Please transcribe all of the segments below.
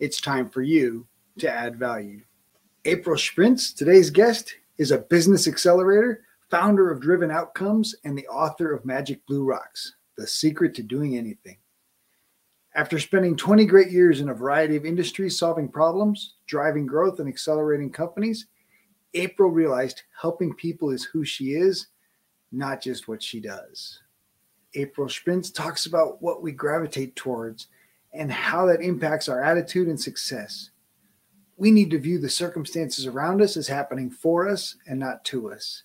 it's time for you to add value. April Shprintz, today's guest, is a business accelerator, founder of Driven Outcomes, and the author of Magic Blue Rocks The Secret to Doing Anything. After spending 20 great years in a variety of industries solving problems, driving growth, and accelerating companies, April realized helping people is who she is, not just what she does. April Shprintz talks about what we gravitate towards and how that impacts our attitude and success. We need to view the circumstances around us as happening for us and not to us.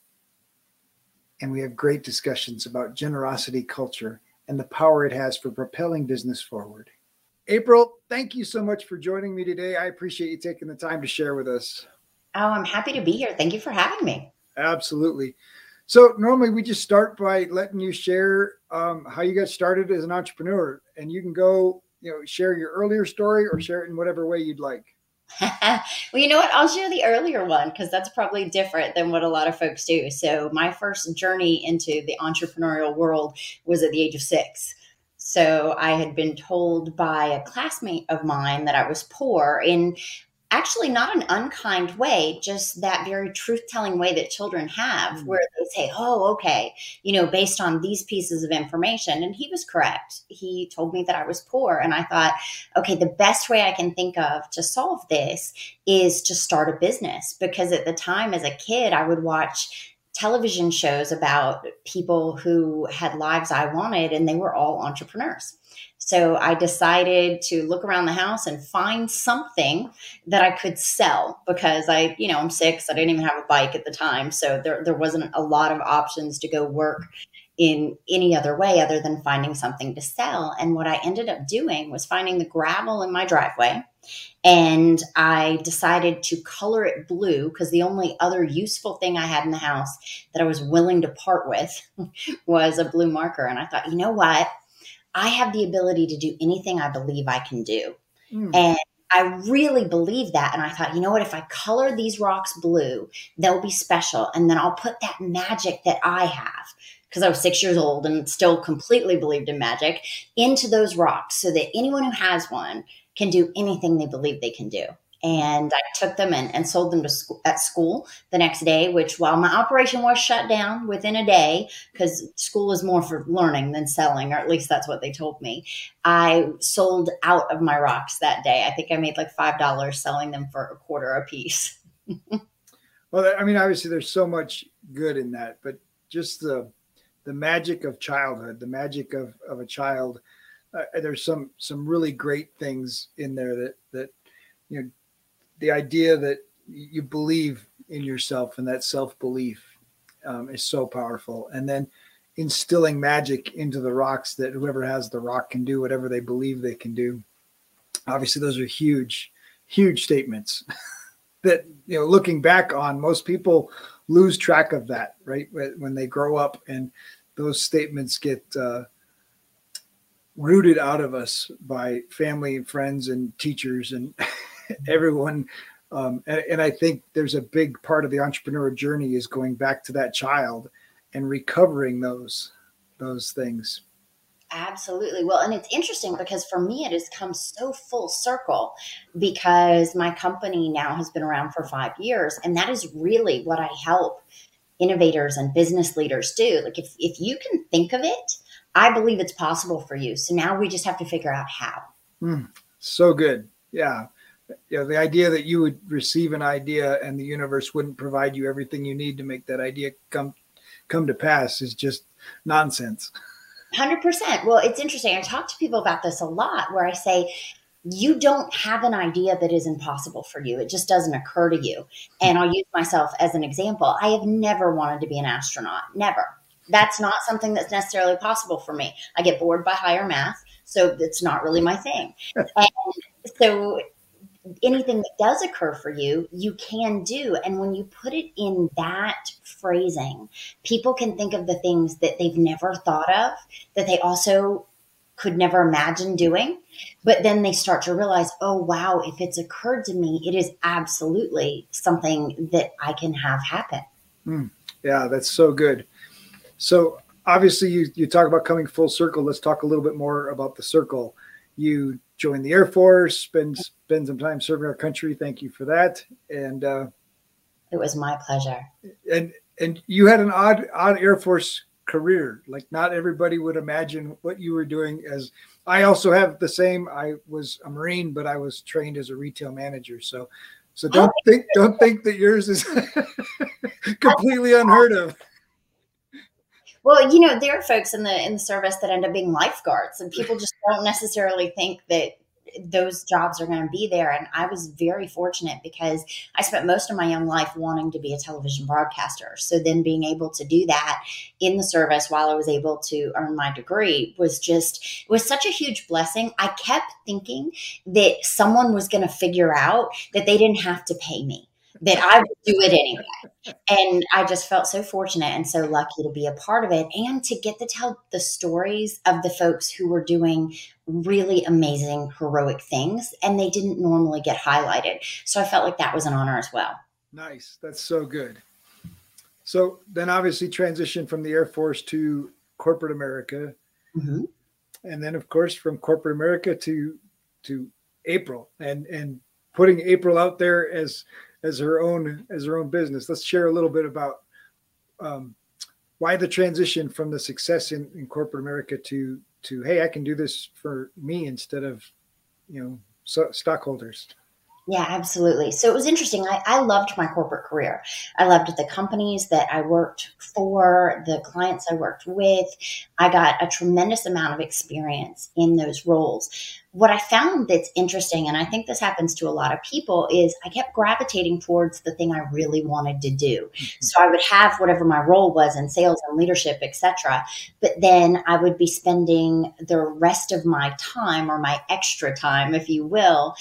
And we have great discussions about generosity culture and the power it has for propelling business forward. April, thank you so much for joining me today. I appreciate you taking the time to share with us. Oh, I'm happy to be here. Thank you for having me. Absolutely. So, normally we just start by letting you share um, how you got started as an entrepreneur, and you can go you know share your earlier story or share it in whatever way you'd like. Well you know what? I'll share the earlier one because that's probably different than what a lot of folks do. So my first journey into the entrepreneurial world was at the age of six. So I had been told by a classmate of mine that I was poor. And actually not an unkind way, just that very truth telling way that children have, mm-hmm. where they say, Oh, okay, you know, based on these pieces of information. And he was correct. He told me that I was poor. And I thought, okay, the best way I can think of to solve this is to start a business. Because at the time, as a kid, I would watch television shows about people who had lives I wanted, and they were all entrepreneurs. So I decided to look around the house and find something that I could sell because I, you know, I'm six. I didn't even have a bike at the time. So there, there wasn't a lot of options to go work in any other way other than finding something to sell. And what I ended up doing was finding the gravel in my driveway. And I decided to color it blue because the only other useful thing I had in the house that I was willing to part with was a blue marker. And I thought, you know what? I have the ability to do anything I believe I can do. Mm. And I really believe that. And I thought, you know what? If I color these rocks blue, they'll be special. And then I'll put that magic that I have, because I was six years old and still completely believed in magic, into those rocks so that anyone who has one can do anything they believe they can do and I took them and, and sold them to school, at school the next day. Which, while my operation was shut down within a day, because school is more for learning than selling, or at least that's what they told me, I sold out of my rocks that day. I think I made like five dollars selling them for a quarter a piece. well, I mean, obviously, there's so much good in that, but just the the magic of childhood, the magic of of a child. Uh, there's some some really great things in there that that you know the idea that you believe in yourself and that self belief um, is so powerful. And then instilling magic into the rocks that whoever has the rock can do whatever they believe they can do. Obviously, those are huge, huge statements that, you know, looking back on, most people lose track of that, right? When they grow up and those statements get uh, rooted out of us by family and friends and teachers and everyone. Um, and, and I think there's a big part of the entrepreneur journey is going back to that child and recovering those those things. Absolutely. Well, and it's interesting because for me, it has come so full circle because my company now has been around for five years. And that is really what I help innovators and business leaders do. Like, if, if you can think of it, I believe it's possible for you. So now we just have to figure out how. Mm, so good. Yeah you know the idea that you would receive an idea and the universe wouldn't provide you everything you need to make that idea come come to pass is just nonsense. 100% well it's interesting. I talk to people about this a lot where i say you don't have an idea that is impossible for you. It just doesn't occur to you. And i'll use myself as an example. I have never wanted to be an astronaut. Never. That's not something that's necessarily possible for me. I get bored by higher math so it's not really my thing. And so anything that does occur for you, you can do. And when you put it in that phrasing, people can think of the things that they've never thought of that they also could never imagine doing. But then they start to realize, oh, wow, if it's occurred to me, it is absolutely something that I can have happen. Mm, yeah, that's so good. So obviously, you, you talk about coming full circle. Let's talk a little bit more about the circle. You joined the Air Force, spend spend some time serving our country. Thank you for that. And uh, it was my pleasure. And and you had an odd odd Air Force career. Like not everybody would imagine what you were doing as I also have the same. I was a Marine, but I was trained as a retail manager. So so don't oh. think don't think that yours is completely unheard of. Well, you know, there are folks in the in the service that end up being lifeguards, and people just don't necessarily think that those jobs are going to be there. And I was very fortunate because I spent most of my young life wanting to be a television broadcaster. So then being able to do that in the service while I was able to earn my degree was just, was such a huge blessing. I kept thinking that someone was going to figure out that they didn't have to pay me that I would do it anyway. And I just felt so fortunate and so lucky to be a part of it and to get to tell the stories of the folks who were doing really amazing, heroic things and they didn't normally get highlighted. So I felt like that was an honor as well. Nice. That's so good. So then obviously transition from the Air Force to corporate America. Mm-hmm. And then of course from corporate America to to April and and putting April out there as as her own as her own business. Let's share a little bit about um, why the transition from the success in, in corporate America to to hey, I can do this for me instead of you know so, stockholders. Yeah, absolutely. So it was interesting. I, I loved my corporate career. I loved the companies that I worked for, the clients I worked with. I got a tremendous amount of experience in those roles. What I found that's interesting, and I think this happens to a lot of people, is I kept gravitating towards the thing I really wanted to do. Mm-hmm. So I would have whatever my role was in sales and leadership, etc. But then I would be spending the rest of my time or my extra time, if you will,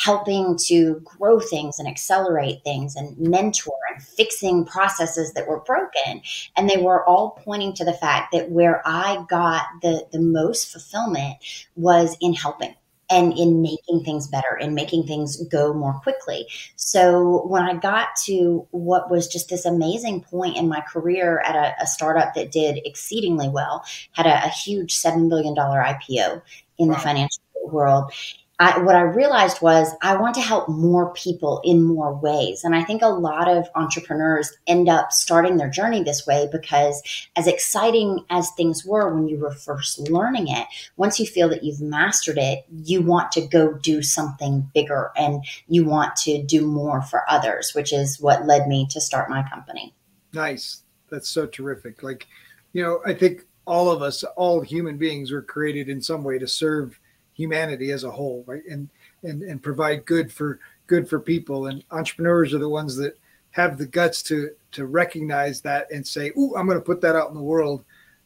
helping to grow things and accelerate things and mentor and fixing processes that were broken. And they were all pointing to the fact that where I got the, the most fulfillment was in helping and in making things better and making things go more quickly. So when I got to what was just this amazing point in my career at a, a startup that did exceedingly well, had a, a huge $7 billion IPO in wow. the financial world I, what I realized was I want to help more people in more ways. And I think a lot of entrepreneurs end up starting their journey this way because, as exciting as things were when you were first learning it, once you feel that you've mastered it, you want to go do something bigger and you want to do more for others, which is what led me to start my company. Nice. That's so terrific. Like, you know, I think all of us, all human beings, were created in some way to serve humanity as a whole, right? And and and provide good for good for people. And entrepreneurs are the ones that have the guts to to recognize that and say, "Ooh, I'm going to put that out in the world,"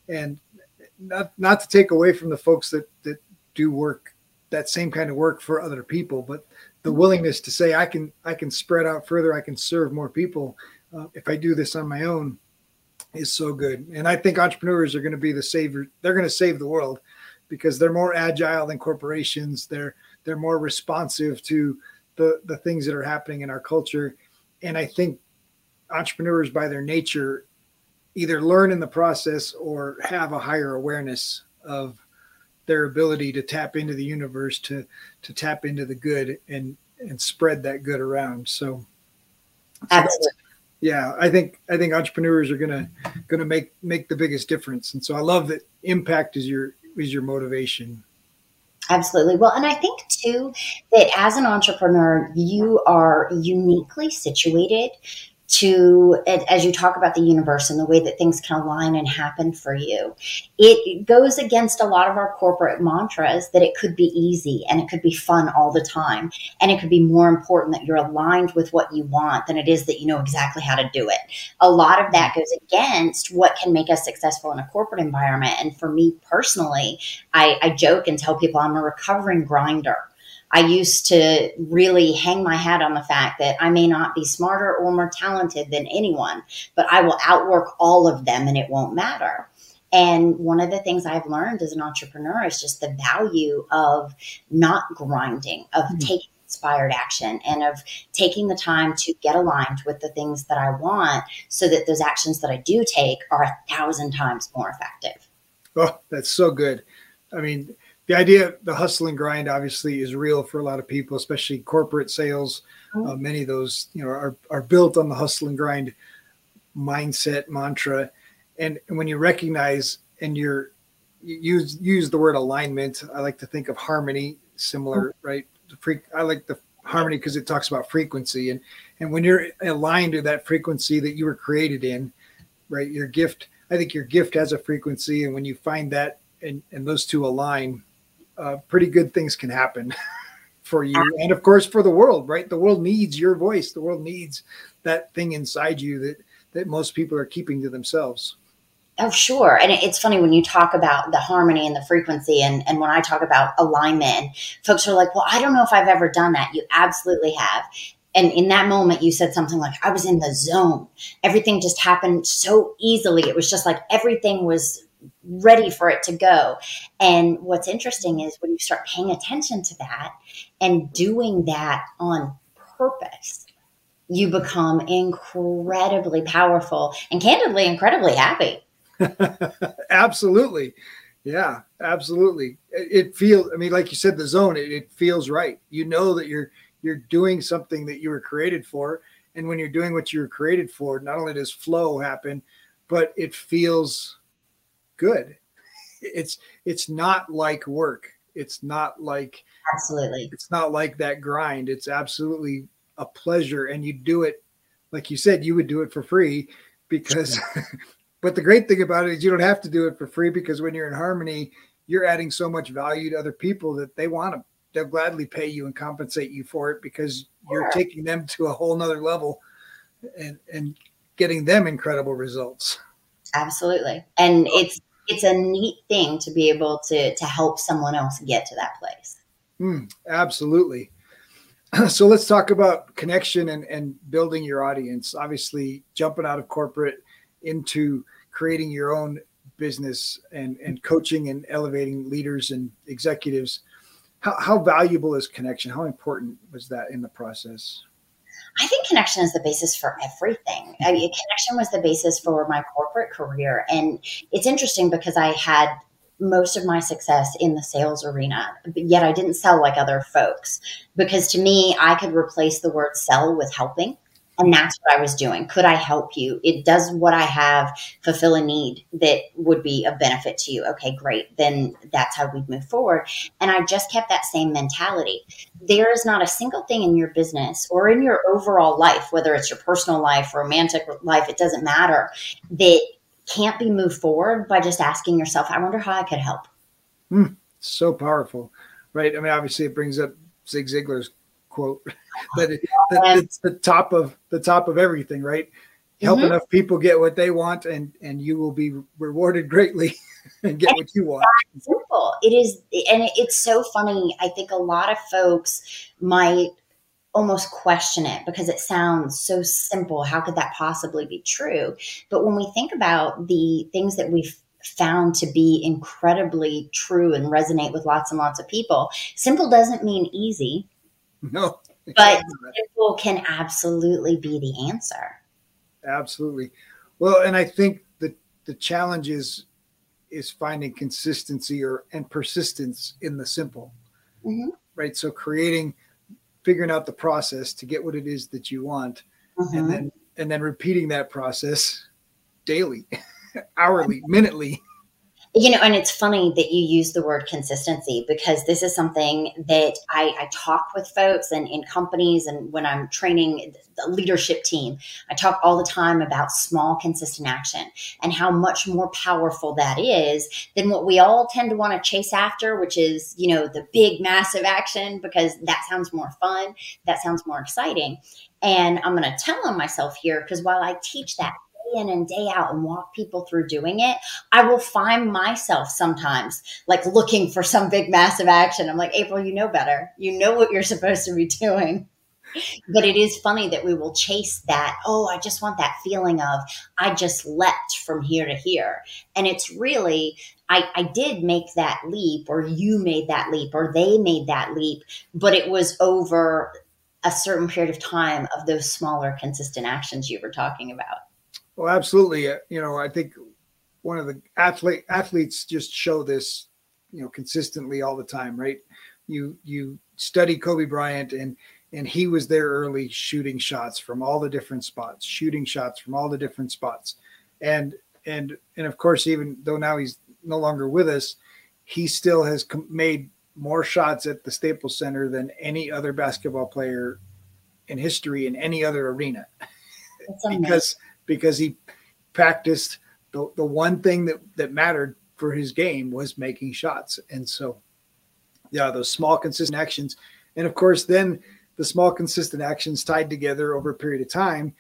and not not to take away from the folks that that do work that same kind of work for other people, but the willingness to say, "I can I can spread out further. I can serve more people uh, if I do this on my own." is so good. And I think entrepreneurs are going to be the savior. They're going to save the world because they're more agile than corporations. They're they're more responsive to the the things that are happening in our culture. And I think entrepreneurs by their nature either learn in the process or have a higher awareness of their ability to tap into the universe to to tap into the good and and spread that good around so, so yeah i think i think entrepreneurs are gonna gonna make make the biggest difference and so i love that impact is your is your motivation? Absolutely. Well, and I think too that as an entrepreneur, you are uniquely situated to as you talk about the universe and the way that things can align and happen for you it goes against a lot of our corporate mantras that it could be easy and it could be fun all the time. And it could be more important that you're aligned with what you want than it is that you know exactly how to do it. A lot of that goes against what can make us successful in a corporate environment. And for me personally i, I joke and tell people i'm a recovering grinder I used to really hang my hat on the fact that I may not be smarter or more talented than anyone, but I will outwork all of them and it won't matter. And one of the things I've learned as an entrepreneur is just the value of not grinding, of mm-hmm. taking inspired action and of taking the time to get aligned with the things that I want so that those actions that I do take are a thousand times more effective. Oh, that's so good. I mean, the idea, the hustle and grind, obviously is real for a lot of people, especially corporate sales. Mm-hmm. Uh, many of those, you know, are are built on the hustle and grind mindset mantra, and, and when you recognize and you're you use use the word alignment, I like to think of harmony, similar, mm-hmm. right? I like the harmony because it talks about frequency, and and when you're aligned to that frequency that you were created in, right? Your gift, I think your gift has a frequency, and when you find that and, and those two align, uh, pretty good things can happen for you and of course for the world right the world needs your voice the world needs that thing inside you that that most people are keeping to themselves Oh, sure. And it's funny when you talk about the harmony and the frequency, and, and when I talk about alignment, folks are like, well, I don't know if I've ever done that. You absolutely have. And in that moment, you said something like, I was in the zone. Everything just happened so easily. It was just like everything was ready for it to go. And what's interesting is when you start paying attention to that and doing that on purpose, you become incredibly powerful and candidly incredibly happy. absolutely. Yeah, absolutely. It, feels I mean like you said the zone it, it feels right. You know that you're you're doing something that you were created for and when you're doing what you were created for, not only does flow happen, but it feels good. It's it's not like work. It's not like absolutely. It's not like that grind. It's absolutely a pleasure, and you do it like you said. You would do it for free because. but the great thing about it is you don't have to do it for free because when you're in harmony, you're adding so much value to other people that they want to. They'll gladly pay you and compensate you for it because you're taking them to a whole nother level and and getting them incredible results. Absolutely. And it's it's a neat thing to be able to to help someone else get to that place. Mm, absolutely. So let's talk about connection and, and building your audience. Obviously, jumping out of corporate into creating your own business and, and coaching and elevating leaders and executives. How, how valuable is connection? How important was that in the process? I think connection is the basis for everything. I mean, connection was the basis for my corporate career. And it's interesting because I had most of my success in the sales arena, yet I didn't sell like other folks. Because to me, I could replace the word sell with helping. And that's what I was doing. Could I help you? It does what I have fulfill a need that would be of benefit to you. Okay, great. Then that's how we'd move forward. And I just kept that same mentality. There is not a single thing in your business or in your overall life, whether it's your personal life, romantic life, it doesn't matter, that can't be moved forward by just asking yourself, I wonder how I could help. Mm, so powerful, right? I mean, obviously, it brings up Zig Ziglar's quote that, it, that it's the top of the top of everything, right? Help mm-hmm. enough people get what they want, and and you will be rewarded greatly and get and what you want. Simple. It is, and it's so funny. I think a lot of folks might almost question it because it sounds so simple. How could that possibly be true? But when we think about the things that we've found to be incredibly true and resonate with lots and lots of people, simple doesn't mean easy. No. But simple can absolutely be the answer. Absolutely. Well, and I think the the challenge is is finding consistency or and persistence in the simple. Mm-hmm. Right. So creating figuring out the process to get what it is that you want mm-hmm. and then and then repeating that process daily, hourly, minutely you know, and it's funny that you use the word consistency because this is something that I, I talk with folks and in companies and when I'm training the leadership team, I talk all the time about small, consistent action and how much more powerful that is than what we all tend to want to chase after, which is, you know, the big, massive action because that sounds more fun, that sounds more exciting. And I'm going to tell on myself here because while I teach that in and day out and walk people through doing it, I will find myself sometimes like looking for some big massive action. I'm like, April, you know better. You know what you're supposed to be doing. But it is funny that we will chase that. Oh, I just want that feeling of I just leapt from here to here. And it's really, I, I did make that leap, or you made that leap, or they made that leap, but it was over a certain period of time of those smaller, consistent actions you were talking about. Well, absolutely. Uh, you know, I think one of the athlete athletes just show this, you know, consistently all the time, right? You you study Kobe Bryant and and he was there early shooting shots from all the different spots, shooting shots from all the different spots. And and and of course even though now he's no longer with us, he still has made more shots at the Staples Center than any other basketball player in history in any other arena. because because he practiced the, the one thing that, that mattered for his game was making shots. And so yeah, those small consistent actions. And of course, then the small consistent actions tied together over a period of time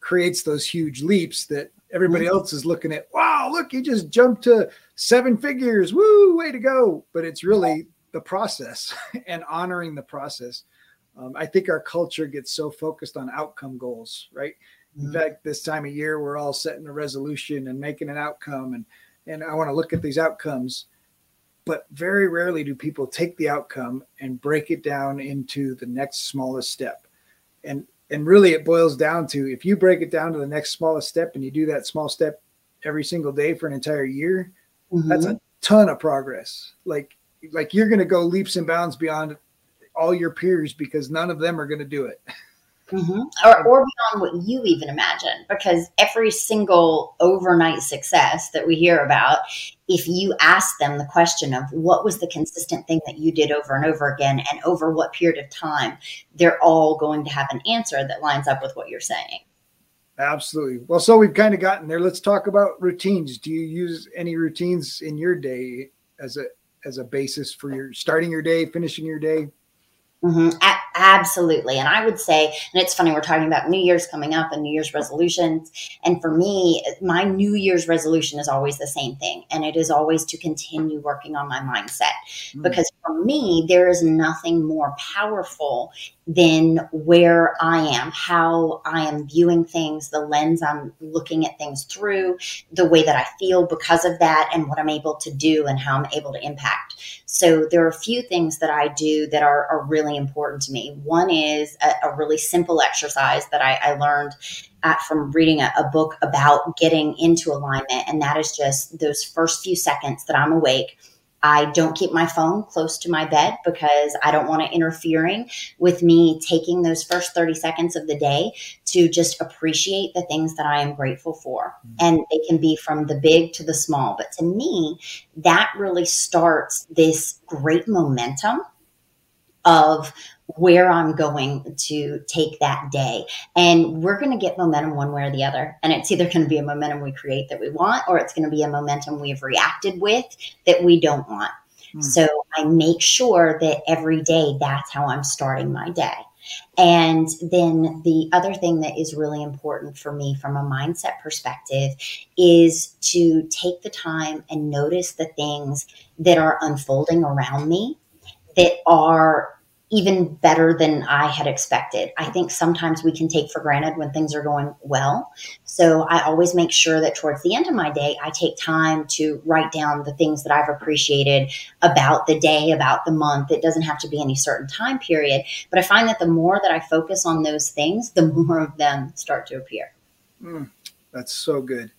creates those huge leaps that everybody mm-hmm. else is looking at. Wow, look, he just jumped to seven figures. Woo, way to go. But it's really the process and honoring the process. Um, I think our culture gets so focused on outcome goals, right? Mm-hmm. In fact, this time of year, we're all setting a resolution and making an outcome, and and I want to look at these outcomes, but very rarely do people take the outcome and break it down into the next smallest step, and and really it boils down to if you break it down to the next smallest step and you do that small step every single day for an entire year, mm-hmm. that's a ton of progress. Like like you're going to go leaps and bounds beyond all your peers because none of them are going to do it. Mm-hmm. Or, or beyond what you even imagine, because every single overnight success that we hear about, if you ask them the question of what was the consistent thing that you did over and over again and over what period of time, they're all going to have an answer that lines up with what you're saying. Absolutely. Well, so we've kind of gotten there. Let's talk about routines. Do you use any routines in your day as a as a basis for your starting your day, finishing your day? Mm-hmm. A- absolutely. And I would say, and it's funny, we're talking about New Year's coming up and New Year's resolutions. And for me, my New Year's resolution is always the same thing. And it is always to continue working on my mindset. Mm-hmm. Because for me, there is nothing more powerful than where I am, how I am viewing things, the lens I'm looking at things through, the way that I feel because of that, and what I'm able to do and how I'm able to impact. So there are a few things that I do that are, are really important to me. One is a, a really simple exercise that I, I learned at, from reading a, a book about getting into alignment, and that is just those first few seconds that I'm awake I don't keep my phone close to my bed because I don't want it interfering with me taking those first 30 seconds of the day to just appreciate the things that I am grateful for. Mm-hmm. And they can be from the big to the small. But to me, that really starts this great momentum of where I'm going to take that day. And we're going to get momentum one way or the other. And it's either going to be a momentum we create that we want, or it's going to be a momentum we've reacted with that we don't want. Mm. So I make sure that every day that's how I'm starting my day. And then the other thing that is really important for me from a mindset perspective is to take the time and notice the things that are unfolding around me that are even better than I had expected. I think sometimes we can take for granted when things are going well. So I always make sure that towards the end of my day, I take time to write down the things that I've appreciated about the day, about the month. It doesn't have to be any certain time period. But I find that the more that I focus on those things, the more of them start to appear. Mm, that's so good.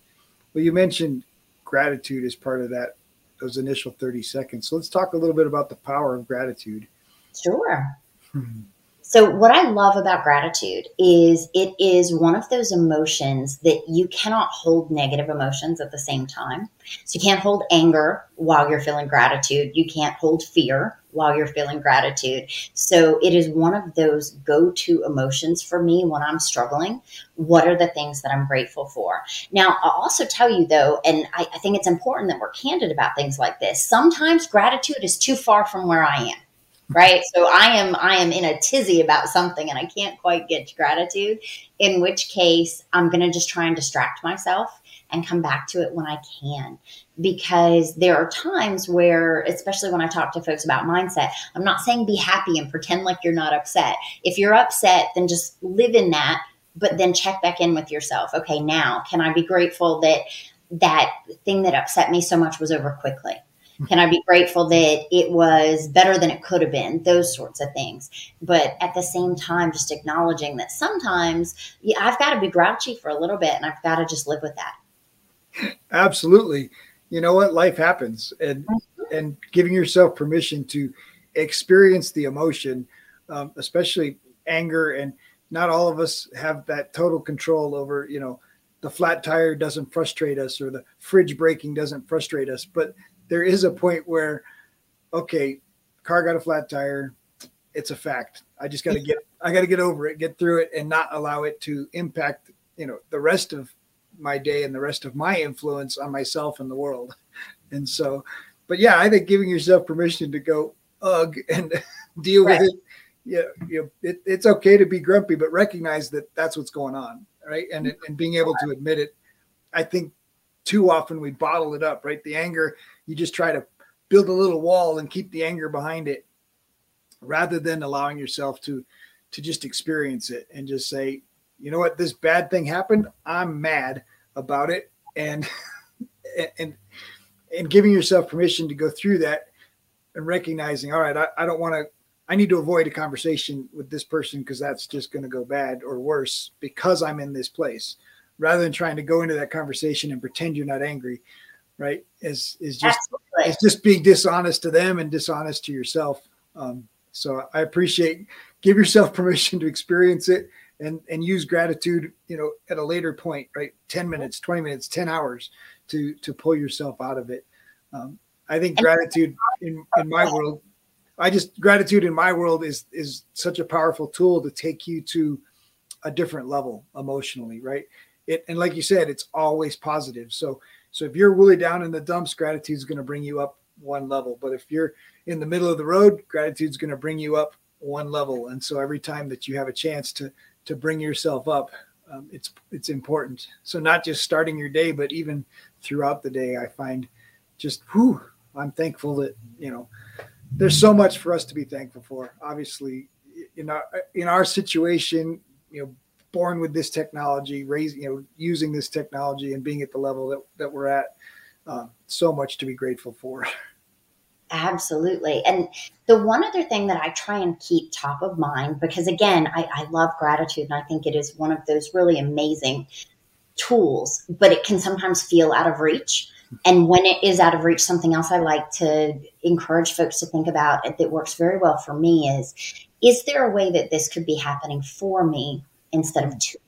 Well, you mentioned gratitude as part of that, those initial 30 seconds. So let's talk a little bit about the power of gratitude Sure. Mm-hmm. So, what I love about gratitude is it is one of those emotions that you cannot hold negative emotions at the same time. So, you can't hold anger while you're feeling gratitude. You can't hold fear while you're feeling gratitude. So, it is one of those go to emotions for me when I'm struggling. What are the things that I'm grateful for? Now, I'll also tell you though, and I, I think it's important that we're candid about things like this. Sometimes gratitude is too far from where I am. right so i am i am in a tizzy about something and i can't quite get to gratitude in which case i'm to just try and distract myself and come back to it when i can because there are times where especially when i talk to folks about mindset i'm not saying be happy and pretend like you're not upset if you're upset then just live in that but then check back in with yourself okay now can i be grateful that that thing that upset me so much was over quickly hmm. can I be grateful that it was better than it could have been? Those sorts of things. But at the same time, just acknowledging that sometimes yeah, I've got to be grouchy for a little bit and I've got to just live with that. Absolutely. You know what? Life happens. And, and giving yourself permission to experience the emotion, um, especially anger. And not all of us have that total control over, you know, the flat tire doesn't frustrate us or the fridge breaking doesn't frustrate us. But there is a point where, okay, car got a flat tire. It's a fact. I just got to get, I got to get over it, get through it, and not allow it to impact, you know, the rest of my day and the rest of my influence on myself and the world. And so, but yeah, I think giving yourself permission to go ugh and deal right. with it. Yeah, you know, it, it's okay to be grumpy, but recognize that that's what's going on, right? And mm-hmm. and being able to admit it. I think too often we bottle it up, right? The anger you just try to build a little wall and keep the anger behind it rather than allowing yourself to to just experience it and just say you know what this bad thing happened i'm mad about it and and and giving yourself permission to go through that and recognizing all right i, I don't want to i need to avoid a conversation with this person because that's just going to go bad or worse because i'm in this place rather than trying to go into that conversation and pretend you're not angry right? Is is just Absolutely. it's just being dishonest to them and dishonest to yourself. Um, so I appreciate give yourself permission to experience it and and use gratitude, you know, at a later point, right? Ten minutes, twenty minutes, ten hours to to pull yourself out of it. Um, I think gratitude in in my world, I just gratitude in my world is is such a powerful tool to take you to a different level emotionally, right? It and like you said, it's always positive. So so if you're really down in the dumps, gratitude is going to bring you up one level. But if you're in the middle of the road, gratitude is going to bring you up one level. And so every time that you have a chance to to bring yourself up, um, it's it's important. So not just starting your day, but even throughout the day, I find just whew, I'm thankful that you know there's so much for us to be thankful for. Obviously, in our in our situation, you know, born with this technology, raising, you know, using this technology and being at the level that, that we're at. Uh, so much to be grateful for. Absolutely. And the one other thing that I try and keep top of mind, because again, I, I love gratitude and I think it is one of those really amazing tools, but it can sometimes feel out of reach. And when it is out of reach, something else I like to encourage folks to think about that works very well for me is is there a way that this could be happening for me instead of to.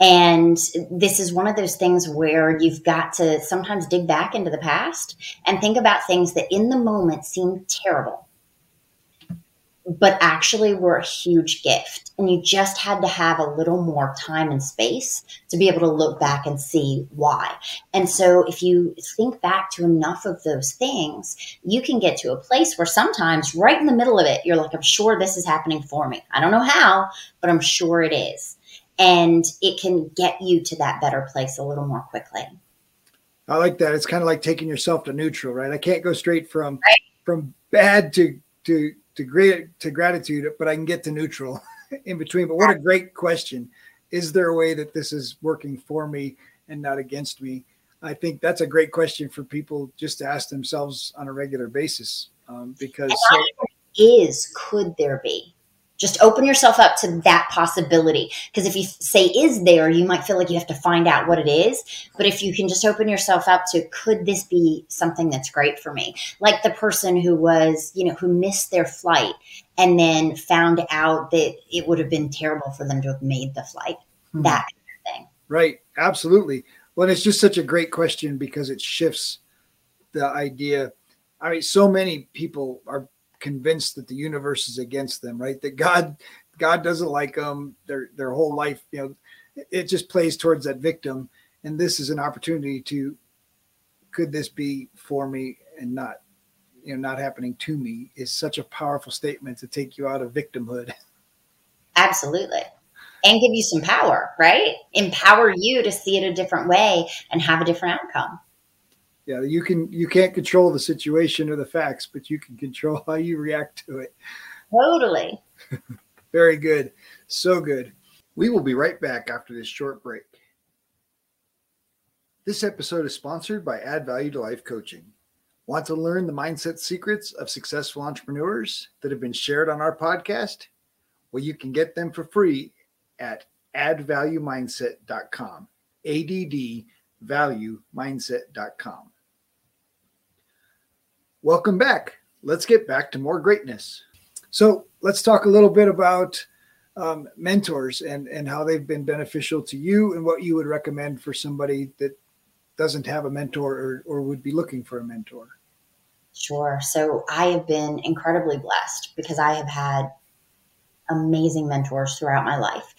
And this is one of those things where you've got to sometimes dig back into the past and think about things that in the moment seem terrible but actually were a huge gift. And you just had to have a little more time and space to be able to look back and see why. And so if you think back to enough of those things, you can get to a place where sometimes right in the middle of it, you're like, I'm sure this is happening for me. I don't know how, but I'm sure it is. And it can get you to that better place a little more quickly. I like that. It's kind of like taking yourself to neutral, right? I can't go straight from right. from bad to to to great to gratitude, but I can get to neutral in between. But what a great question! Is there a way that this is working for me and not against me? I think that's a great question for people just to ask themselves on a regular basis um, because so, is could there be just open yourself up to that possibility. Because if you say is there, you might feel like you have to find out what it is. But if you can just open yourself up to could this be something that's great for me? Like the person who was, you know, who missed their flight and then found out that it would have been terrible for them to have made the flight. Hmm. That kind of thing. Right. Absolutely. Well, it's just such a great question because it shifts the idea. I mean, so many people are convinced that the universe is against them, right? That God God doesn't like them. Their their whole life, you know, it just plays towards that victim. And this is an opportunity to could this be for me and not you know not happening to me is such a powerful statement to take you out of victimhood absolutely and give you some power right empower you to see it a different way and have a different outcome yeah you can you can't control the situation or the facts but you can control how you react to it. Totally. Very good. So good. We will be right back after this short break. This episode is sponsored by add value to life coaching. Want to learn the mindset secrets of successful entrepreneurs that have been shared on our podcast? Well, you can get them for free at addvaluemindset.com. ADD valuemindset.com. Welcome back. Let's get back to more greatness. So, let's talk a little bit about um, mentors and, and how they've been beneficial to you and what you would recommend for somebody that doesn't have a mentor or, or would be looking for a mentor. Sure. So I have been incredibly blessed because I have had amazing mentors throughout my life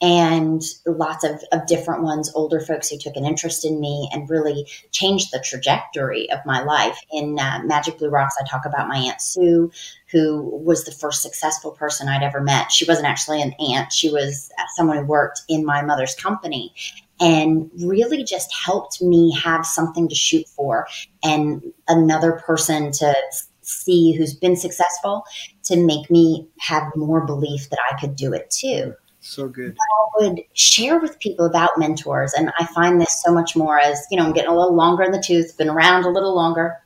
and lots of, of different ones, older folks who took an interest in me and really changed the trajectory of my life. In uh, Magic Blue Rocks, I talk about my Aunt Sue, who was the first successful person I'd ever met. She wasn't actually an aunt, she was someone who worked in my mother's company and really just helped me have something to shoot for and another person to see who's been successful to make me have more belief that I could do it too. So good. I would share with people about mentors. And I find this so much more as, you know, I'm getting a little longer in the tooth, been around a little longer.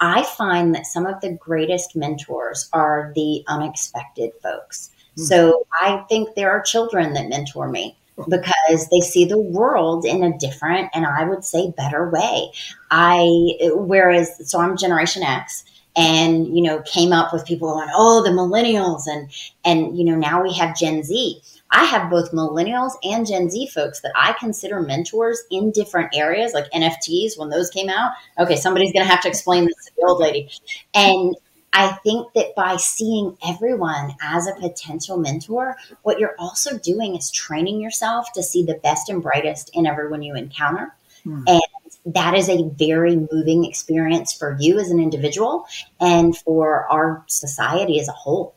I find that some of the greatest mentors are the unexpected folks. Mm-hmm. So I think there are children that mentor me because they see the world in a different and I would say better way. I whereas so I'm Generation X and you know came up with people going oh the millennials and and you know now we have Gen Z. I have both millennials and Gen Z folks that I consider mentors in different areas, like NFTs when those came out. Okay, somebody's going to have to explain this to the old lady. And I think that by seeing everyone as a potential mentor, what you're also doing is training yourself to see the best and brightest in everyone you encounter. Hmm. And that is a very moving experience for you as an individual and for our society as a whole.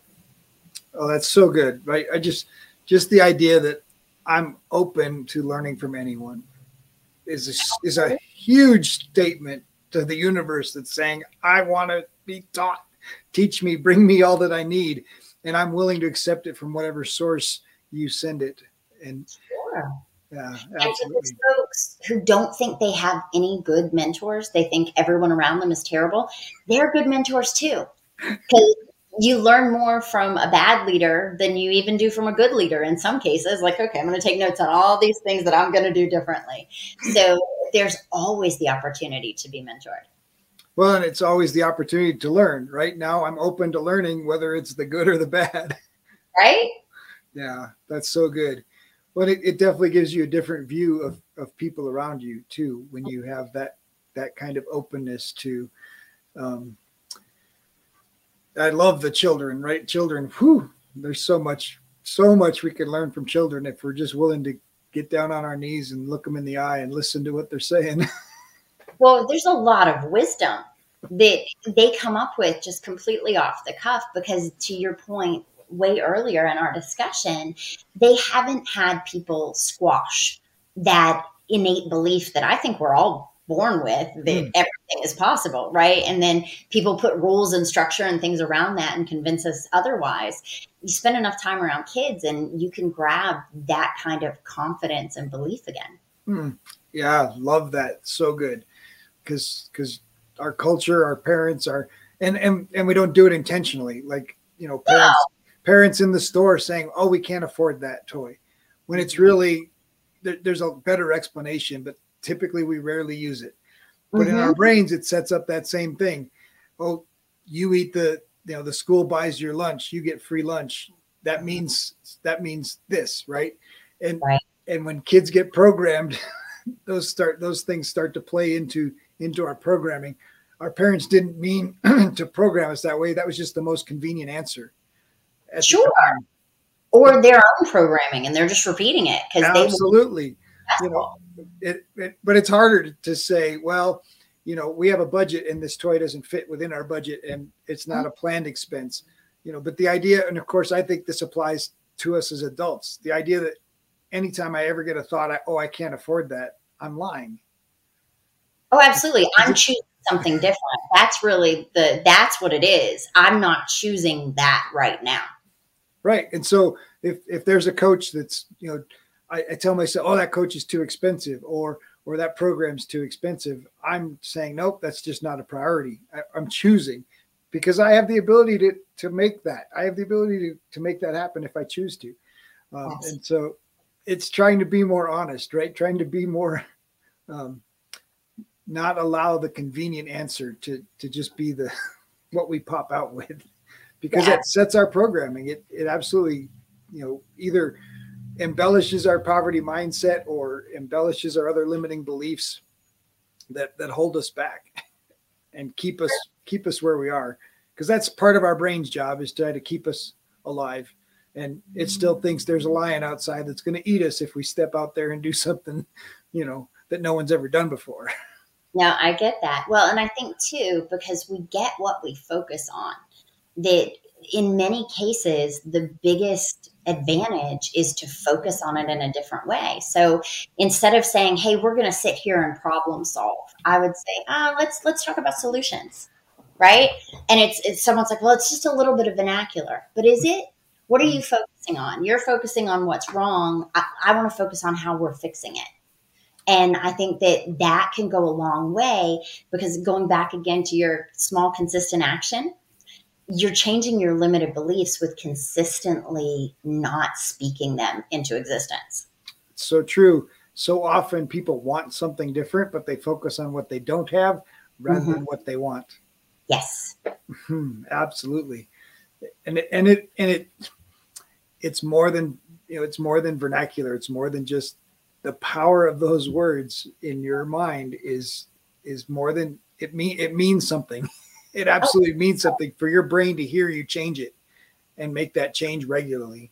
Oh, that's so good. Right. I just, just the idea that I'm open to learning from anyone is a, is a huge statement to the universe that's saying, I want to be taught teach me, bring me all that I need, and I'm willing to accept it from whatever source you send it. And sure. Yeah, absolutely. Folks who don't think they have any good mentors, they think everyone around them is terrible. They're good mentors too, because you learn more from a bad leader than you even do from a good leader. In some cases, like okay, I'm going to take notes on all these things that I'm going to do differently. So there's always the opportunity to be mentored. Well, and it's always the opportunity to learn. Right now, I'm open to learning whether it's the good or the bad. Right? Yeah, that's so good. But it, it definitely gives you a different view of, of people around you too when you have that that kind of openness to um, I love the children, right? Children, whew, there's so much, so much we can learn from children if we're just willing to get down on our knees and look them in the eye and listen to what they're saying. Well, there's a lot of wisdom that they come up with just completely off the cuff because, to your point, way earlier in our discussion, they haven't had people squash that innate belief that I think we're all born with that mm. everything is possible, right? And then people put rules and structure and things around that and convince us otherwise. You spend enough time around kids and you can grab that kind of confidence and belief again. Mm. Yeah, love that. So good because because our culture, our parents are, and and and we don't do it intentionally. Like you know, parents parents in the store saying, "Oh, we can't afford that toy," when it's mm-hmm. really there, there's a better explanation, but typically we rarely use it. But mm-hmm. in our mm-hmm. brains, it sets up that same thing. Oh, you eat the you know the school buys your lunch, you get free lunch. That means that means this, right? And right. and when kids get programmed, those start those things start to play into into our programming. Our parents didn't mean to program us that way. That was just the most convenient answer. Sure. Or their own programming, and they're just repeating it because absolutely. You know, it, it, but it's harder to say. Well, you know, we have a budget and this toy doesn't fit within our budget and it's not mm-hmm. a planned expense, you know, but the idea, and of course, I think this applies to us as adults. The idea that anytime I ever get a thought, I, oh, I can't afford that, I'm lying. Oh, absolutely. I'm choosing something different. That's really the, that's what it is. I'm not choosing that right now. Right. And so if, if there's a coach that's, you know, I, I tell myself, oh, that coach is too expensive or, or that program's too expensive. I'm saying, nope, that's just not a priority. I, I'm choosing because I have the ability to, to make that. I have the ability to, to make that happen if I choose to. Um, yes. And so it's trying to be more honest, right? Trying to be more, um, not allow the convenient answer to, to just be the, what we pop out with because yeah. that sets our programming. It, it absolutely, you know, either embellishes our poverty mindset or embellishes our other limiting beliefs that that hold us back and keep us keep us where we are. Because that's part of our brain's job is to try to keep us alive. And it still mm-hmm. thinks there's a lion outside that's going to eat us if we step out there and do something you know that no one's ever done before. Now i get that. Well and i think too because we get what we focus on that in many cases the biggest advantage is to focus on it in a different way. So instead of saying, "Hey, we're going to sit here and problem solve," I would say, "Ah, let's let's talk about solutions." Right? And it's, it's someone's like, "Well, it's just a little bit of vernacular." But is it? What are you focusing on? You're focusing on what's wrong. I, I want to focus on how we're fixing it. And I think that that can go a long way because going back again to your small, consistent action, you're changing your limited beliefs with consistently not speaking them into existence. So true. So often people want something different, but they focus on what they don't have rather mm-hmm. than what they want. Yes. Mm-hmm. Absolutely. And it, and it, and it, it's more than, you know, it's more than vernacular. It's more than just the power of those words in your mind is, is more than it mean, it means something. It absolutely means something for your brain to hear you change it and make that change regularly.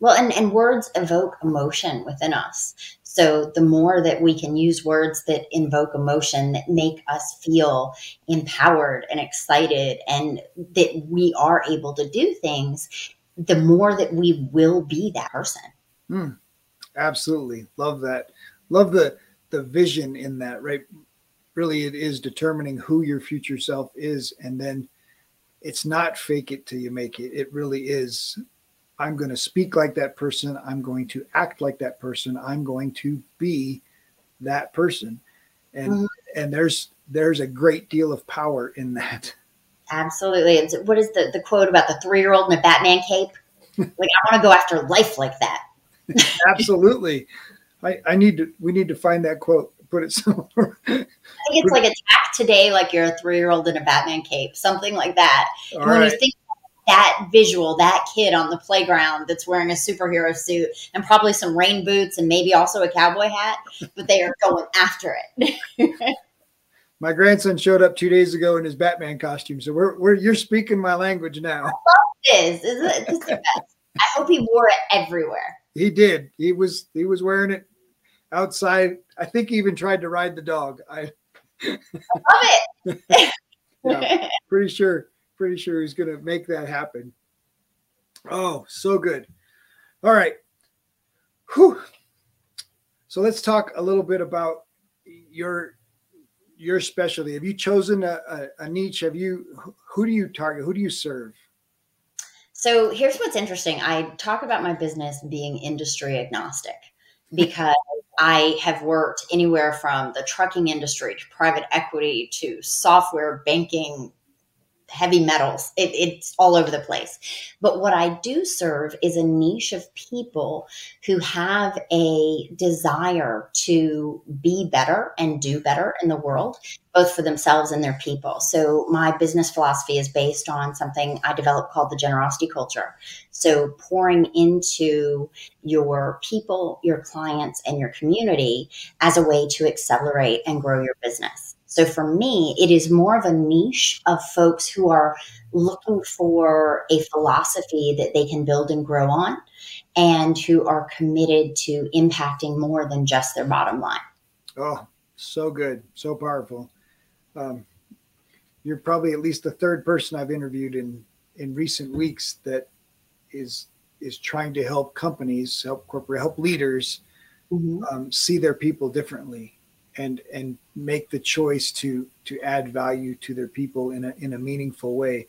Well, and, and words evoke emotion within us. So the more that we can use words that invoke emotion, that make us feel empowered and excited, and that we are able to do things, the more that we will be that person. Mm, absolutely. Love that. Love the the vision in that, right? Really it is determining who your future self is and then it's not fake it till you make it. It really is i'm going to speak like that person i'm going to act like that person i'm going to be that person. And mm-hmm. and there's there's a great deal of power in that. Absolutely. And what is the the quote about the three-year-old in a batman cape? Like i want to go after life like that. Absolutely. I i need to we need to find that quote put it somewhere. I think it's like attack today, like you're a three year old in a Batman cape, something like that. All when right. you think that visual, that kid on the playground that's wearing a superhero suit and probably some rain boots and maybe also a cowboy hat, but they are going after it. my grandson showed up two days ago in his Batman costume, so we're, we're you're speaking my language now. I this. Is it? This is the best. I hope he wore it everywhere. He did. He was he was wearing it outside. I think he even tried to ride the dog. I, I love it. yeah, pretty sure, pretty sure he's going to make that happen. Oh, so good. All right. Whew. So let's talk a little bit about your your specialty. Have you chosen a, a, a niche? Have you who do you target? Who do you serve? So here's what's interesting. I talk about my business being industry agnostic because I have worked anywhere from the trucking industry to private equity to software, banking, heavy metals. It, it's all over the place. But what I do serve is a niche of people who have a desire to be better and do better in the world, both for themselves and their people. So my business philosophy is based on something I developed called the generosity culture. So pouring into your people, your clients, and your community as a way to accelerate and grow your business. So for me, it is more of a niche of folks who are looking for a philosophy that they can build and grow on and who are committed to impacting more than just their bottom line. Oh, so good. So powerful. um, you're probably at least the third person I've interviewed in in recent weeks that is is trying to help companies, help corporate, help leaders mm-hmm. um, see their people differently and and make the choice to to add value to their people in a in a meaningful way.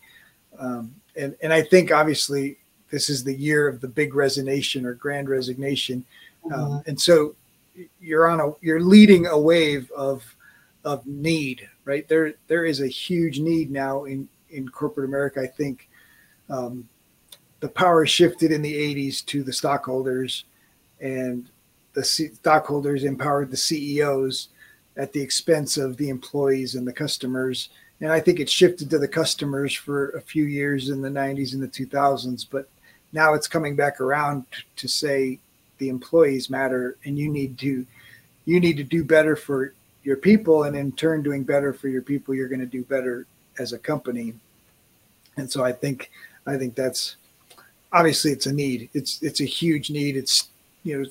Um, and and I think obviously this is the year of the big resignation or grand resignation, um, mm-hmm. um, and so you're on a you're leading a wave of of need. Right there, there is a huge need now in in corporate America. I think um, the power shifted in the 80s to the stockholders, and the stockholders empowered the CEOs at the expense of the employees and the customers. And I think it shifted to the customers for a few years in the 90s and the 2000s, but now it's coming back around to say the employees matter and you need to you need to do better for your people and in turn doing better for your people you're going to do better as a company. And so i think i think that's obviously it's a need. It's it's a huge need. It's you know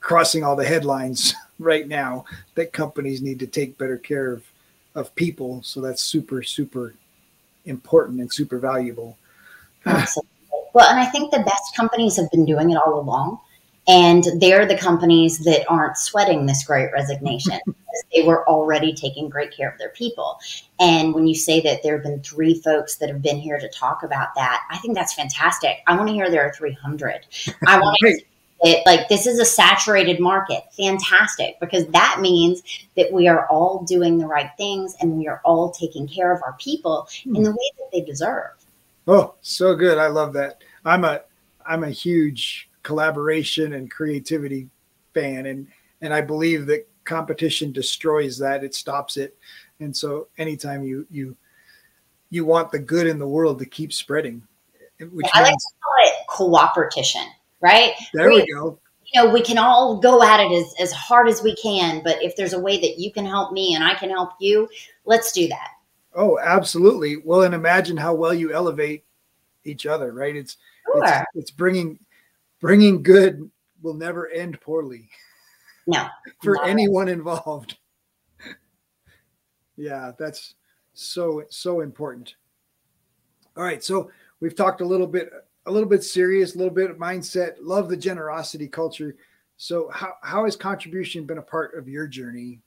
crossing all the headlines right now that companies need to take better care of of people. So that's super super important and super valuable. Absolutely. Well, and I think the best companies have been doing it all along. And they're the companies that aren't sweating this great resignation they were already taking great care of their people. And when you say that there have been three folks that have been here to talk about that, I think that's fantastic. I want to hear there are 300. I want to it like this is a saturated market. Fantastic. Because that means that we are all doing the right things and we are all taking care of our people hmm. in the way that they deserve. Oh so good. I love that. I'm a i'm a huge collaboration and creativity fan and and i believe that competition destroys that. It stops it. And so anytime you you you want the good in the world to keep spreading which yeah, i like to call it cooperation right? There we, we go. You know, we can all go at it as, as hard as we can, but if there's a way that you can help me and I can help you, let's do that. Oh, absolutely. Well, and imagine how well you elevate each other, right? It's sure. it's, it's bringing bringing good will never end poorly. No, for anyone involved. yeah, that's so so important. All right, so we've talked a little bit a little bit serious, a little bit of mindset. Love the generosity culture. So, how how has contribution been a part of your journey?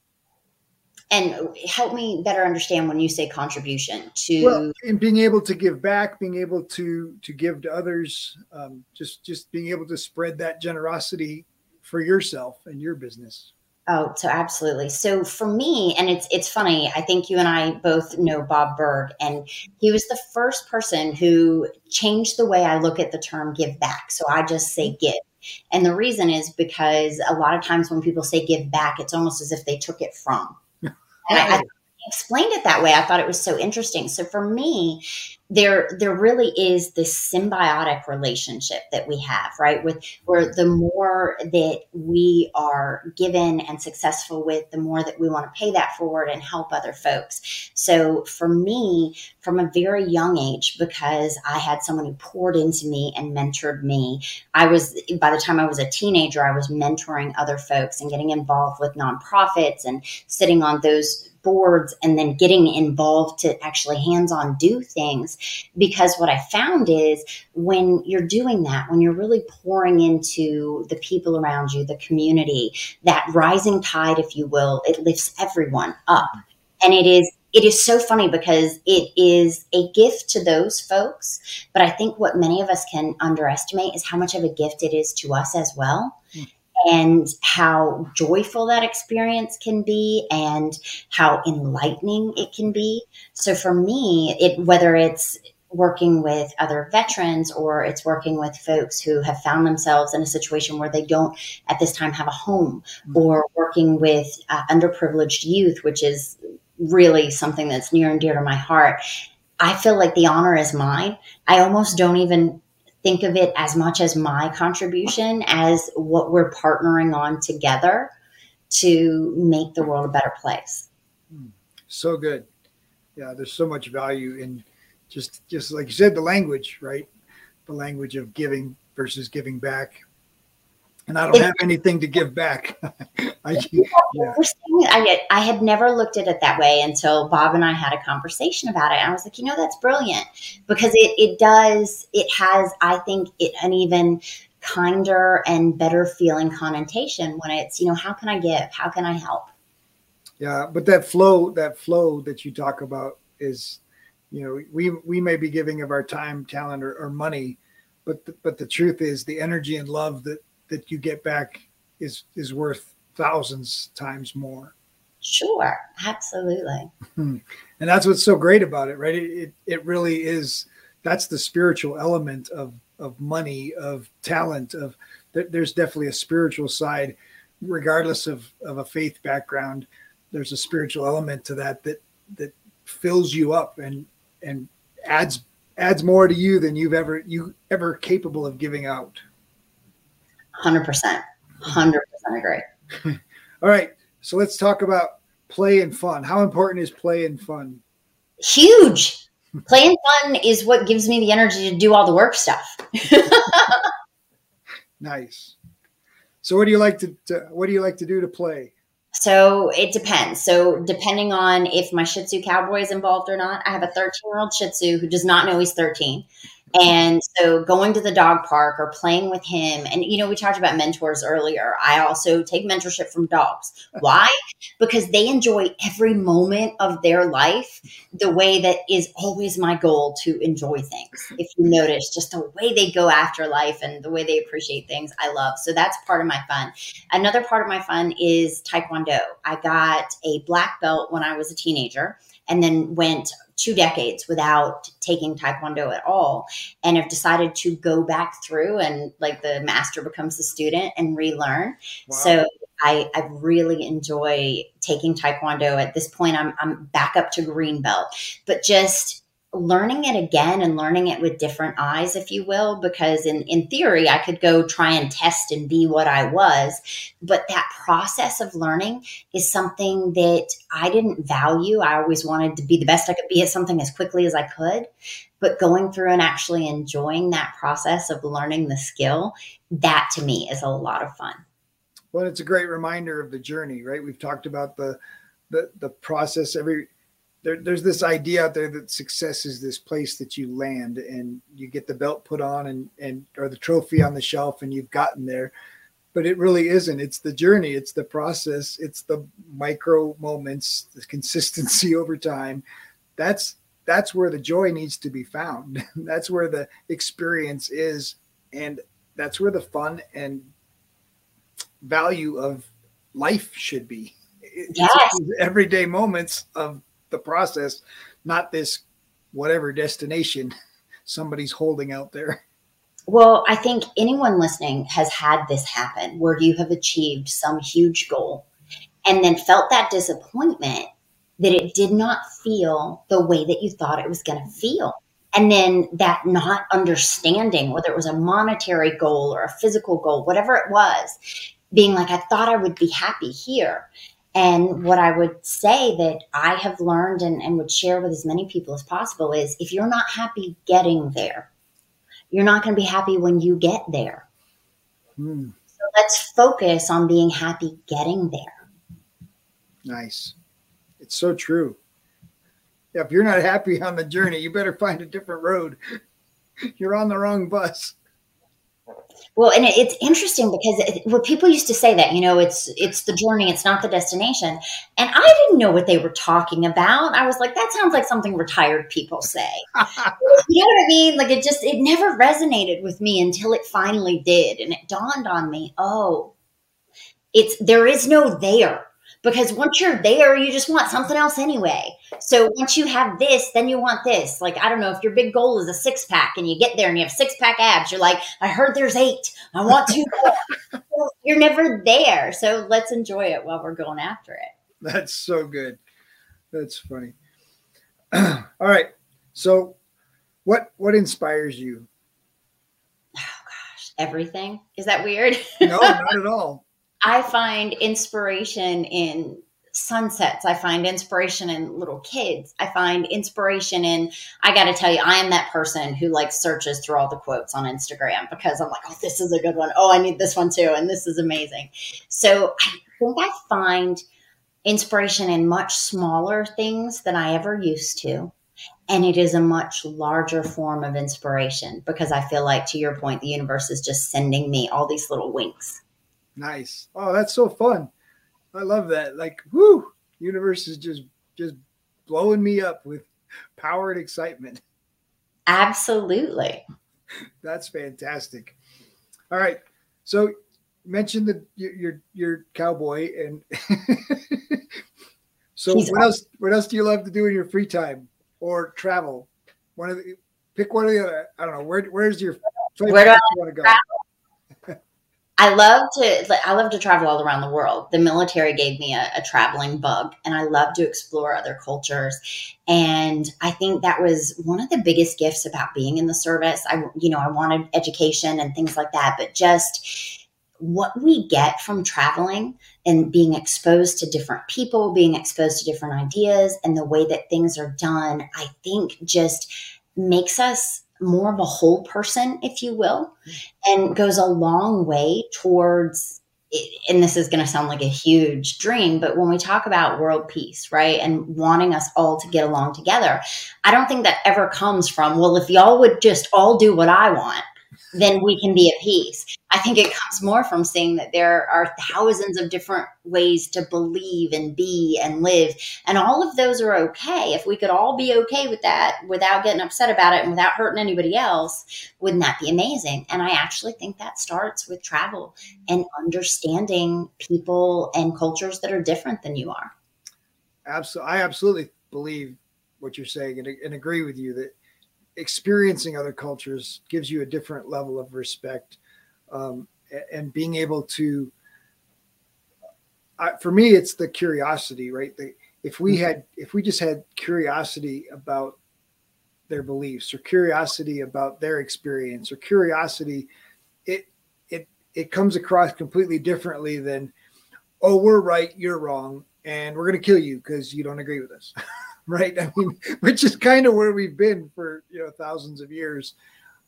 And help me better understand when you say contribution to well, in being able to give back, being able to to give to others, um, just just being able to spread that generosity for yourself and your business. Oh, so absolutely. So for me, and it's it's funny. I think you and I both know Bob Burg, and he was the first person who changed the way I look at the term "give back." So I just say mm-hmm. "give," and the reason is because a lot of times when people say "give back," it's almost as if they took it from. And I, I explained it that way. I thought it was so interesting. So for me, there there really is this symbiotic relationship that we have right? With where the more that we are given and successful with the more that we want to pay that forward and help other folks. So for me from a very young age because i had someone who poured into me and mentored me i was by the time i was a teenager i was mentoring other folks and getting involved with nonprofits and sitting on those boards and then getting involved to actually hands on do things. Because what I found is when you're doing that, when you're really pouring into the people around you, the community, that rising tide, if you will, it lifts everyone up. And it is it is so funny because it is a gift to those folks. But I think what many of us can underestimate is how much of a gift it is to us as well and how joyful that experience can be and how enlightening it can be. So for me, it whether it's working with other veterans or it's working with folks who have found themselves in a situation where they don't at this time have a home mm-hmm. or working with uh, underprivileged youth which is really something that's near and dear to my heart i feel like the honor is mine i almost don't even think of it as much as my contribution as what we're partnering on together to make the world a better place. Hmm. So good. Yeah, there's so much value in just just like you said, the language, right? The language of giving versus giving back. And I don't have anything to give back. I, yeah. I, I had never looked at it that way until Bob and I had a conversation about it. And I was like, you know, that's brilliant because it, it does, it has, I think, it, an even kinder and better feeling connotation when it's, you know, how can I give? How can I help? Yeah. But that flow, that flow that you talk about is, you know, we, we may be giving of our time, talent, or, or money, but, the, but the truth is the energy and love that, that you get back is is worth thousands times more. Sure, absolutely. Hmm. and that's what's so great about it, right? It, it, it really is. That's the spiritual element of of money, of talent, of there's definitely a spiritual side, regardless of of a faith background. There's a spiritual element to that that that fills you up and and adds adds more to you than you've ever you ever capable of giving out. 100%. 100% agree. All right. So let's talk about play and fun. How important is play and fun? Huge. Play and fun is what gives me the energy to do all the work stuff. nice. So what do you like to, to, what do you like to do to play? So it depends. So depending on if my Shih Tzu Cowboy is involved or not, I have a 13 year old Shih Tzu who does not know he's 13. And so going to the dog park or playing with him, and you know, we talked about mentors earlier. I also take mentorship from dogs. Why? Because they enjoy every moment of their life the way that is always my goal to enjoy things. If you notice, just the way they go after life and the way they appreciate things, I love. So that's part of my fun. Another part of my fun is Taekwondo. I got a black belt when I was a teenager and then went two decades without taking taekwondo at all and have decided to go back through and like the master becomes the student and relearn wow. so I, I really enjoy taking taekwondo at this point I'm, I'm back up to green belt but just learning it again and learning it with different eyes, if you will, because in, in theory, I could go try and test and be what I was. But that process of learning is something that I didn't value. I always wanted to be the best I could be at something as quickly as I could. But going through and actually enjoying that process of learning the skill, that to me is a lot of fun. Well, it's a great reminder of the journey, right? We've talked about the the, the process every there, there's this idea out there that success is this place that you land and you get the belt put on and and or the trophy on the shelf and you've gotten there. But it really isn't. It's the journey. It's the process. It's the micro moments the consistency over time. That's that's where the joy needs to be found. That's where the experience is. And that's where the fun and value of life should be. Yes. everyday moments of the process, not this whatever destination somebody's holding out there. Well, I think anyone listening has had this happen where you have achieved some huge goal and then felt that disappointment that it did not feel the way that you thought it was going to feel. And then that not understanding whether it was a monetary goal or a physical goal, whatever it was, being like, I thought I would be happy here. And what I would say that I have learned and, and would share with as many people as possible is if you're not happy getting there, you're not going to be happy when you get there. Hmm. So let's focus on being happy getting there. Nice. It's so true. Yeah, if you're not happy on the journey, you better find a different road. You're on the wrong bus. Well, and it, it's interesting because it, well, people used to say that you know it's it's the journey, it's not the destination, and I didn't know what they were talking about. I was like, that sounds like something retired people say. you know what I mean? Like it just it never resonated with me until it finally did, and it dawned on me. Oh, it's there is no there because once you're there, you just want something else anyway. So once you have this, then you want this. Like, I don't know if your big goal is a six pack and you get there and you have six pack abs, you're like, I heard there's eight. I want two you're never there. So let's enjoy it while we're going after it. That's so good. That's funny. All right. So what what inspires you? Oh gosh, everything. Is that weird? no, not at all. I find inspiration in sunsets. I find inspiration in little kids. I find inspiration in, I got to tell you, I am that person who like searches through all the quotes on Instagram because I'm like, oh, this is a good one. Oh, I need this one too. And this is amazing. So I think I find inspiration in much smaller things than I ever used to. And it is a much larger form of inspiration because I feel like, to your point, the universe is just sending me all these little winks. Nice. Oh, that's so fun. I love that. Like, whoo, universe is just just blowing me up with power and excitement. Absolutely. That's fantastic. All right. So mention the your your cowboy and so He's what awesome. else what else do you love to do in your free time or travel? One of the pick one of the other. I don't know where where's your where do I want to go? Travel? I love to I love to travel all around the world. The military gave me a, a, traveling bug, and I love to explore other cultures. And I think that was one of the biggest gifts about being in the service. I you know I wanted education and things like that, but just what we get from traveling and being exposed to different people, being exposed to different ideas, and the way that things are done, I think just makes us more of a whole person, if you will, and goes a long way towards. And this is going to sound like a huge dream, but when we talk about world peace, right, and wanting us all to get along together, I don't think that ever comes from, well, if y'all would just all do what I want, then we can be at peace. I think it comes more from seeing that there are thousands of different ways to believe and be and live. And all of those are okay. If we could all be okay with that without getting upset about it and without hurting anybody else, wouldn't that be amazing? And I actually think that starts with travel and understanding people and cultures that are different than you are. Absolutely. I absolutely believe what you're saying and, and agree with you that experiencing other cultures gives you a different level of respect um, and being able to for me it's the curiosity right the, if we mm-hmm. had if we just had curiosity about their beliefs or curiosity about their experience or curiosity it it it comes across completely differently than oh we're right you're wrong and we're going to kill you because you don't agree with us right? I mean, which is kind of where we've been for you know thousands of years,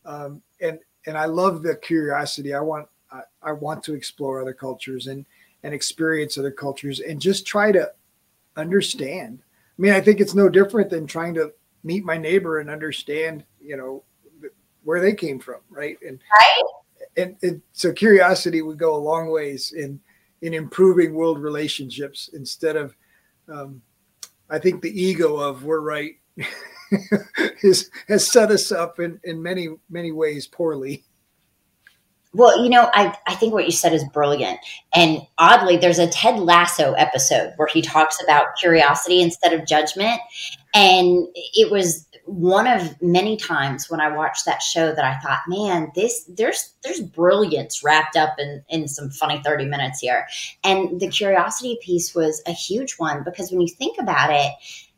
um, and and I love the curiosity. I want I, I want to explore other cultures and and experience other cultures and just try to understand. I mean, I think it's no different than trying to meet my neighbor and understand, you know, where they came from, right? And right. And, and so curiosity would go a long ways in in improving world relationships instead of um, I think the ego of we're right is, has set us up in, in many, many ways poorly. Well, you know, I, I think what you said is brilliant. And oddly, there's a Ted Lasso episode where he talks about curiosity instead of judgment. And it was one of many times when I watched that show that I thought, man, this there's there's brilliance wrapped up in in some funny 30 minutes here. And the curiosity piece was a huge one because when you think about it,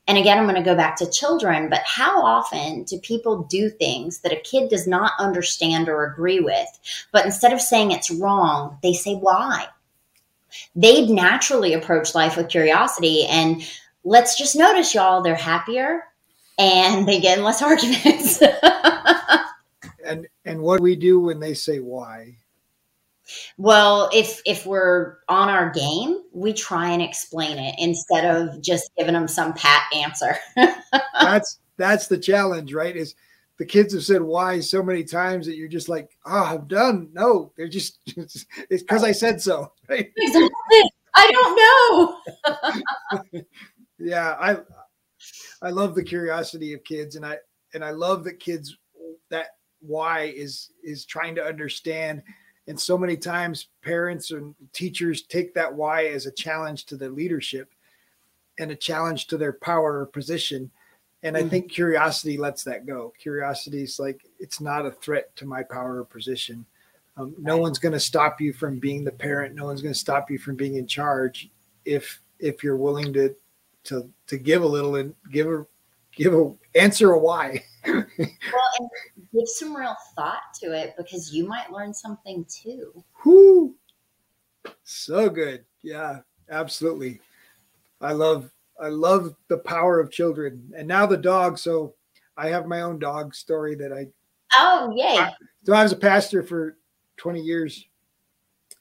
and again, I'm going to go back to children, but how often do people do things that a kid does not understand or agree with? But instead of saying it's wrong, they say why. They'd naturally approach life with curiosity. And let's just notice, y'all, they're happier, and they get in less arguments. and and what do we do when they say why? Well, if if we're on our game, we try and explain it instead of just giving them some pat answer. that's that's the challenge, right? Is the kids have said why so many times that you're just like, oh, I'm done. No, they're just it's because I said so, right? Exactly. I don't know. Yeah, I I love the curiosity of kids, and I and I love that kids that why is is trying to understand. And so many times, parents and teachers take that why as a challenge to their leadership and a challenge to their power or position. And I mm-hmm. think curiosity lets that go. Curiosity is like it's not a threat to my power or position. Um, no one's going to stop you from being the parent. No one's going to stop you from being in charge if if you're willing to to to give a little and give a give a answer a why. well, and give some real thought to it because you might learn something too. Whoo, so good. Yeah, absolutely. I love I love the power of children, and now the dog. So I have my own dog story that I. Oh yay! I, so I was a pastor for 20 years,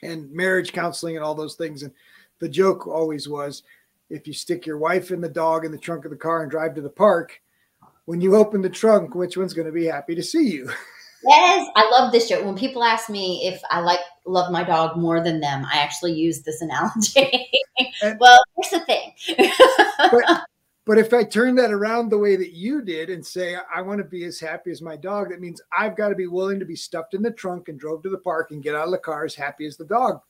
and marriage counseling and all those things. And the joke always was, if you stick your wife and the dog in the trunk of the car and drive to the park, when you open the trunk, which one's going to be happy to see you? Yes, I love this joke. When people ask me if I like love my dog more than them, I actually use this analogy. And, well, here's the thing. but, but if I turn that around the way that you did and say I want to be as happy as my dog, that means I've got to be willing to be stuffed in the trunk and drove to the park and get out of the car as happy as the dog.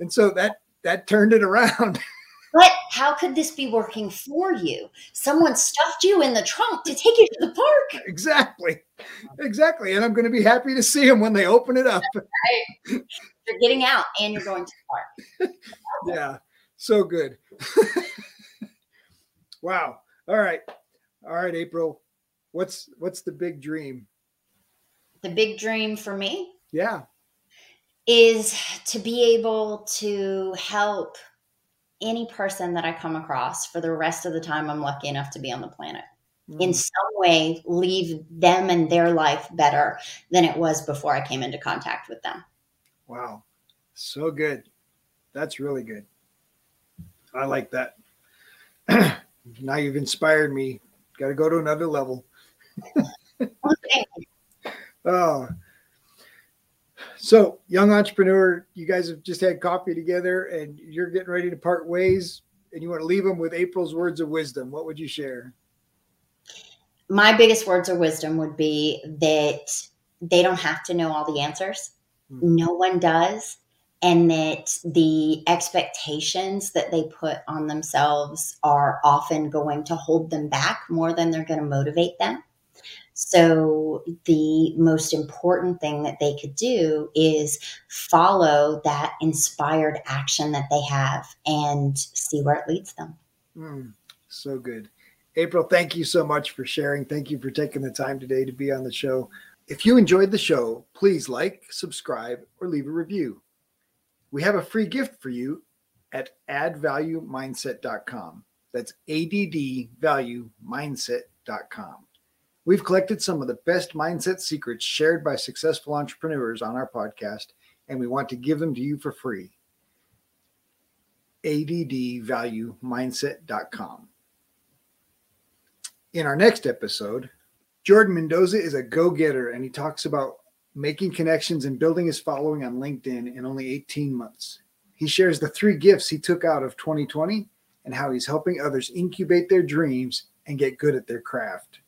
And so that that turned it around. But how could this be working for you? Someone stuffed you in the trunk to take you to the park. Exactly. Exactly. And I'm going to be happy to see them when they open it up. Right. You're getting out and you're going to the park. yeah. So good. wow. All right. All right, April. What's what's the big dream? The big dream for me? Yeah. Is to be able to help any person that I come across for the rest of the time I'm lucky enough to be on the planet. Mm. In some way, leave them and their life better than it was before I came into contact with them. Wow. So good. That's really good. I like that. now you've inspired me. Got to go to another level. oh, so, young entrepreneur, you guys have just had coffee together and you're getting ready to part ways and you want to leave them with April's words of wisdom. What would you share? My biggest words of wisdom would be that they don't have to know all the answers. Mm-hmm. No one does. And that the expectations that they put on themselves are often going to hold them back more than they're going to motivate them. So, the most important thing that they could do is follow that inspired action that they have and see where it leads them. Mm, so good. April, thank you so much for sharing. Thank you for taking the time today to be on the show. If you enjoyed the show, please like, subscribe, or leave a review. We have a free gift for you at addvaluemindset.com. That's addvaluemindset.com. We've collected some of the best mindset secrets shared by successful entrepreneurs on our podcast, and we want to give them to you for free. ADDvaluemindset.com. In our next episode, Jordan Mendoza is a go getter and he talks about making connections and building his following on LinkedIn in only 18 months. He shares the three gifts he took out of 2020 and how he's helping others incubate their dreams and get good at their craft.